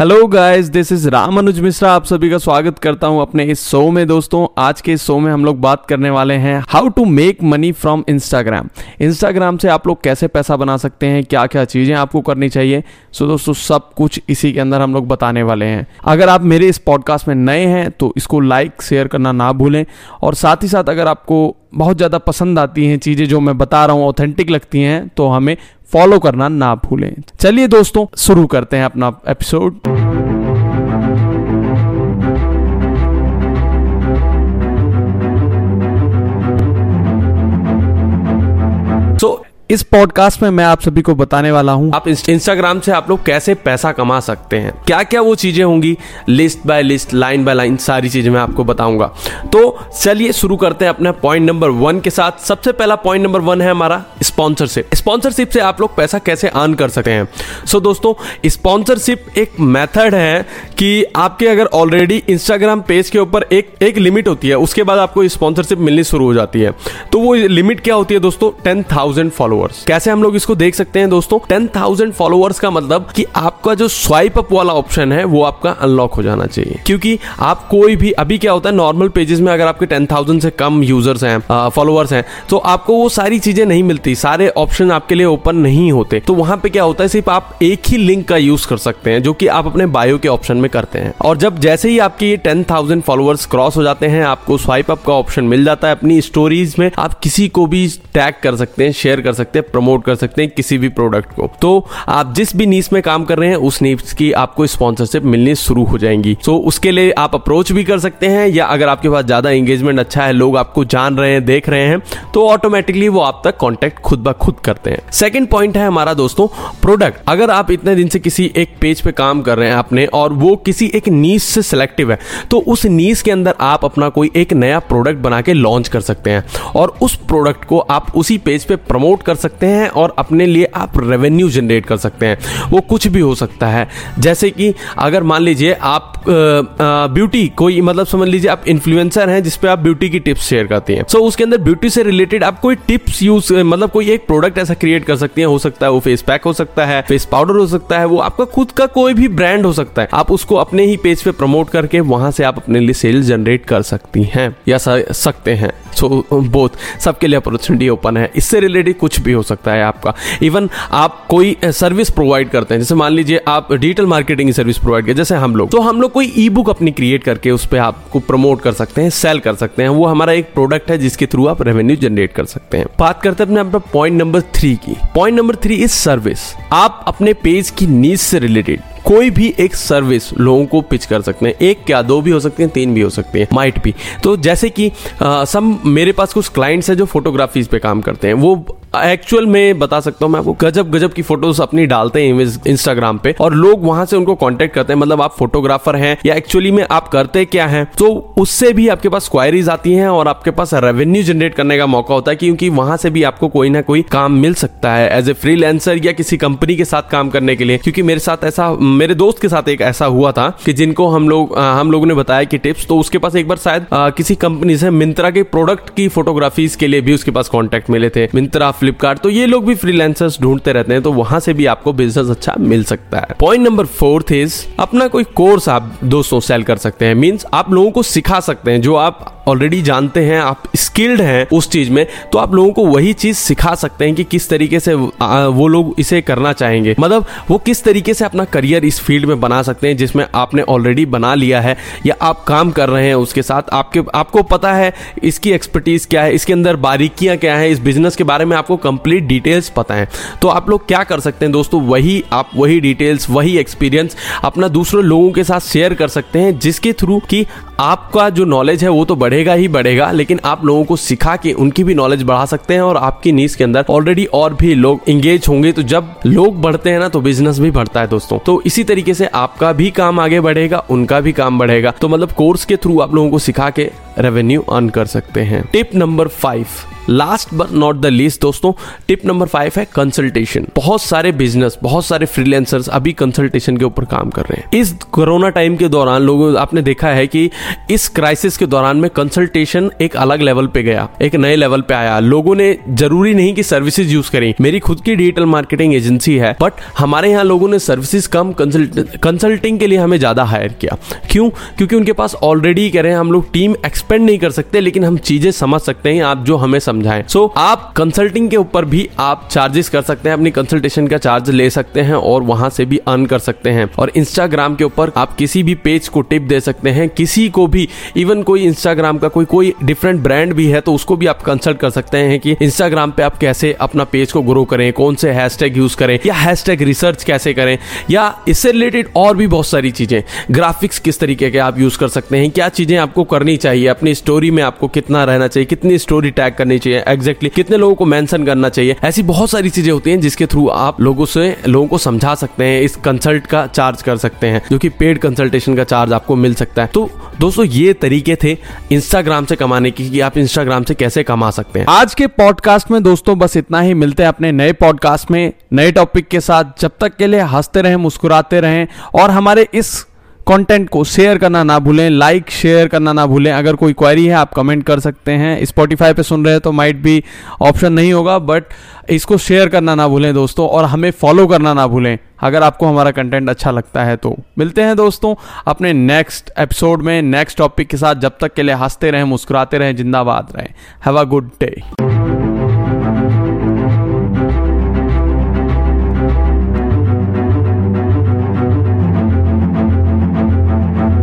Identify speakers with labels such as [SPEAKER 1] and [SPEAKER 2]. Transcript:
[SPEAKER 1] Hello guys this is Ram Anuj Mishra आप सभी का स्वागत करता हूँ अपने इस शो में। दोस्तों, आज के इस शो में हम लोग बात करने वाले हैं how to make money from Instagram Instagram से आप लोग कैसे पैसा बना सकते हैं क्या क्या चीज़ें आपको करनी चाहिए? सो दोस्तों, सब कुछ इसी के अंदर हम लोग बताने वाले हैं। अगर आप मेरे इस पॉडकास्ट में नए हैं तो इसको लाइक शेयर करना ना भूलें। और साथ ही साथ अगर आपको बहुत ज़्यादा पसंद आती हैं चीज़ें जो मैं बता रहा हूँ ऑथेंटिक लगती हैं तो हमें फॉलो करना ना भूलें। चलिए दोस्तों शुरू करते हैं अपना एपिसोड। सो इस पॉडकास्ट में मैं आप सभी को बताने वाला हूँ। आप इंस्टाग्राम से आप लोग कैसे पैसा कमा सकते हैं? क्या क्या वो चीज़ें होंगी? List by list line by line सारी चीज़ें मैं आपको बताऊँगा। तो चलिए शुरू करते हैं अपने पॉइंट नंबर वन के साथ। सबसे पहला पॉइंट नंबर वन है हमारा स्पॉन्सरशिप स्पॉन्सरशिप से आप लोग पैसा कैसे अर्न कर सकते हैं? सो so, दोस्तों स्पॉन्सरशिप एक मेथड है कि आपके अगर ऑलरेडी इंस्टाग्राम पेज के ऊपर एक एक लिमिट होती है उसके बाद आपको स्पॉन्सरशिप मिलनी शुरू हो जाती है। तो वो लिमिट क्या होती है दोस्तों? टेन थाउज़ेंड फॉलोअर फॉलोअर्स कैसे हम लोग इसको देख सकते हैं दोस्तों? टेन थाउज़ेंड फॉलोअर्स का मतलब कि आपका जो स्वाइप अप वाला ऑप्शन है, वो आपका अनलॉक हो जाना चाहिए। क्योंकि आप कोई भी, अभी क्या होता है नॉर्मल पेजेस में अगर आपके टेन थाउज़ेंड से कम यूज़र्स हैं फॉलोअर्स हैं तो आपको वो सारी चीज़ें नहीं मिलती। सारे ऑप्शन आपके लिए ओपन नहीं होते। तो वहाँ पे क्या होता है, सिर्फ़ आप एक ही लिंक का यूज़ कर सकते हैं, जो कि आप अपने बायो के ऑप्शन में करते हैं। और जब जैसे ही आपके ये टेन थाउज़ेंड फॉलोअर्स क्रॉस हो जाते हैं, आपको स्वाइप अप का ऑप्शन मिल जाता है। अपनी स्टोरीज में आप किसी को भी टैग कर सकते हैं शेयर कर सकते हैं। प्रमोट कर सकते हैं किसी भी प्रोडक्ट को। तो आप जिस भी नीच में काम कर रहे हैं, उस नीच की आपको स्पॉन्सरशिप मिलनी शुरू हो जाएँगी। सो उसके लिए आप अप्रोच भी कर सकते हैं, या अगर आपके पास ज़्यादा एंगेजमेंट अच्छा है, लोग आपको जान रहे हैं, देख रहे हैं तो ऑटोमेटिकली वो आप तक कॉन्टेक्ट खुद ब खुद करते हैं। सेकेंड पॉइंट है हमारा दोस्तों प्रोडक्ट अगर आप इतने दिन से किसी एक पेज पे काम कर रहे हैं अपने, और वो किसी एक नीच से सिलेक्टिव है तो उस नीच के अंदर आप अपना कोई एक नया प्रोडक्ट बना के लॉन्च कर सकते हैं। और उस प्रोडक्ट को आप उसी पेज पे प्रमोट कर सकते हैं और अपने लिए आप रेवेन्यू जनरेट कर सकते हैं। वो कुछ भी हो सकता है। जैसे कि अगर मान लीजिए आप ब्यूटी कोई मतलब समझ लीजिए आप इन्फ्लुएंसर हैं जिसपे आप ब्यूटी की टिप्स शेयर करती हैं। सो so, उसके अंदर ब्यूटी से रिलेटेड आप कोई टिप्स यूज़ मतलब कोई एक प्रोडक्ट ऐसा क्रिएट कर सकती हैं। हो सकता है वो फेस पैक हो सकता है फेस पाउडर हो सकता है वो आपका खुद का कोई भी ब्रांड हो सकता है। आप उसको अपने ही पेज पे प्रमोट करके वहाँ से आप अपने लिए सेल जनरेट कर सकती हैं या सकते हैं। सो so, बोथ सबके लिए अपॉर्चुनिटी ओपन है। इससे रिलेटेड कुछ भी हो सकता है आपका। इवन आप कोई सर्विस प्रोवाइड करते हैं। जैसे मान लीजिए आप डिजिटल मार्केटिंग की सर्विस प्रोवाइड कर जैसे हम लोग। तो हम लोग कोई ई बुक अपनी क्रिएट करके उस पर आपको प्रमोट कर सकते हैं सेल कर सकते हैं। वो हमारा एक प्रोडक्ट है जिसके थ्रू आप रेवेन्यू जनरेट कर सकते हैं। बात करते हैं अपने पॉइंट नंबर थ्री की। Point number three is service आप अपने पेज की नीड से रिलेटेड कोई भी एक सर्विस लोगों को पिच कर सकते हैं। एक क्या, दो भी हो सकते हैं, तीन भी हो सकते हैं माइट भी तो जैसे कि सब मेरे पास कुछ क्लाइंट्स हैं जो फोटोग्राफीज पे काम करते हैं। वो एक्चुअल में बता सकता हूँ मैं आपको, गजब गजब की फ़ोटोज़ अपनी डालते हैं इंस्टाग्राम पे, और लोग वहाँ से उनको कॉन्टेक्ट करते हैं। मतलब आप फोटोग्राफर हैं या एक्चुअली में आप करते क्या है? तो उससे भी आपके पास क्वायरीज आती हैं और आपके पास रेवेन्यू जनरेट करने का मौका होता है क्योंकि वहाँ से भी आपको कोई ना कोई काम मिल सकता है एज ए फ्री या किसी कंपनी के साथ काम करने के लिए। क्योंकि मेरे साथ ऐसा, मेरे दोस्त के साथ एक ऐसा हुआ था कि जिनको हम लोग हम लोगों ने बताया कि टिप्स तो उसके पास एक बार शायद किसी कंपनी से मिंत्रा के प्रोडक्ट की फोटोग्राफीज के लिए भी उसके पास कॉन्टेक्ट मिले थे। मिंत्रा फ्लिपकार्ट तो ये लोग भी फ्रीलांसर्स ढूंढते रहते हैं तो वहाँ से भी आपको बिज़नेस अच्छा मिल सकता है। पॉइंट नंबर फोर्थ इज़ अपना कोई कोर्स आप दोस्तों सेल कर सकते हैं। मीन्स आप लोगों को सिखा सकते हैं, जो आप ऑलरेडी जानते हैं, आप स्किल्ड हैं उस चीज़ में तो आप लोगों को वही चीज़ सिखा सकते हैं कि किस तरीके से वो लोग इसे करना चाहेंगे। मतलब वो किस तरीके से अपना करियर इस फ़ील्ड में बना सकते हैं, जिसमें आपने ऑलरेडी बना लिया है, या आप काम कर रहे हैं उसके साथ। आपके, आपको पता है इसकी एक्सपर्टीज क्या है, इसके अंदर बारीकियाँ क्या है, इस बिज़नेस के बारे में आपको कंप्लीट डिटेल्स पता है। तो आप लोग क्या कर सकते हैं दोस्तों, वही आप, वही डिटेल्स वही एक्सपीरियंस अपना दूसरे लोगों के साथ शेयर कर सकते हैं, जिसके थ्रू कि आपका जो नॉलेज है वो तो बढ़ेगा ही बढ़ेगा, लेकिन आप लोगों को सिखा के उनकी भी नॉलेज बढ़ा सकते हैं और आपकी नीस के अंदर ऑलरेडी और भी लोग इंगेज होंगे। तो जब लोग बढ़ते हैं ना तो बिज़नेस भी बढ़ता है दोस्तों। तो इसी तरीके से आपका भी काम आगे बढ़ेगा, उनका भी काम बढ़ेगा। तो मतलब कोर्स के थ्रू आप लोगों को सिखा के रेवेन्यू अर्न कर सकते हैं। Tip number five last but not the least दोस्तों टिप नंबर फाइव है कंसल्टेशन बहुत सारे बिज़नेस बहुत सारे फ्रीलेंसर्स अभी कंसल्टेशन के ऊपर काम कर रहे हैं। इस कोरोना टाइम के दौरान लोगों, आपने देखा है कि इस क्राइसिस के दौरान में कंसल्टेशन एक अलग लेवल पे गया, एक नए लेवल पे आया। लोगों ने ज़रूरी नहीं कि सर्विसेज़ यूज़ करें। मेरी खुद की डिजिटल मार्केटिंग एजेंसी है बट हमारे यहाँ लोगों ने सर्विसेज़ कम कंसल्टिंग के लिए हमें ज़्यादा हायर किया। क्यों? क्योंकि उनके पास ऑलरेडी कह रहे हैं, हम लोग टीम एक्सपेंड नहीं कर सकते, लेकिन हम चीज़ें समझ सकते हैं, आप जो हमें समझाएँ। सो so, आप कंसल्टिंग के ऊपर भी आप चार्जेस कर सकते हैं अपनी कंसल्टेशन का चार्ज ले सकते हैं और वहाँ से भी अर्न कर सकते हैं। और इंस्टाग्राम के ऊपर आप किसी भी पेज को टिप दे सकते हैं किसी को भी इवन कोई इंस्टाग्राम का कोई कोई डिफरेंट ब्रांड भी है तो उसको भी आप कंसल्ट कर सकते हैं कि इंस्टाग्राम पे आप कैसे अपना पेज को ग्रो करें कौन से हैशटैग यूज़ करें या हैशटैग रिसर्च कैसे करें या इससे रिलेटेड और भी बहुत सारी चीज़ें। ग्राफिक्स किस तरीके के आप यूज़ कर सकते हैं क्या चीज़ें आपको करनी चाहिए अपनी स्टोरी में आपको कितना रहना चाहिए कितनी स्टोरी टैग करनी चाहिए एग्जैक्टली कितने लोगों को मेंशन करना चाहिए, ऐसी बहुत सारी चीज़ें होती हैं जिसके थ्रू आप लोगों से, लोगों को समझा सकते हैं, इस कंसल्ट का चार्ज कर सकते हैं, जो कि पेड कंसल्टेशन का चार्ज आपको मिल सकता है। तो दोस्तों, ये तरीके थे इंस्टाग्राम से कमाने की, कि आप इंस्टाग्राम से कैसे कमा सकते हैं।
[SPEAKER 2] आज के पॉडकास्ट में दोस्तों, बस इतना ही। मिलते हैं अपने नए पॉडकास्ट में, नए टॉपिक के साथ। जब तक के लिए हँसते रहें, मुस्कुराते रहें, और हमारे इस कंटेंट को शेयर करना ना भूलें लाइक शेयर करना ना भूलें। अगर कोई क्वेरी है, आप कमेंट कर सकते हैं। स्पॉटिफाई पे सुन रहे हैं तो माइट भी ऑप्शन नहीं होगा बट इसको शेयर करना ना भूलें दोस्तों और हमें फॉलो करना ना भूलें। अगर आपको हमारा कंटेंट अच्छा लगता है तो। मिलते हैं दोस्तों अपने नेक्स्ट एपिसोड में नेक्स्ट टॉपिक के साथ। जब तक के लिए हँसते रहें, मुस्कुराते रहें, जिंदाबाद रहें। Have a good day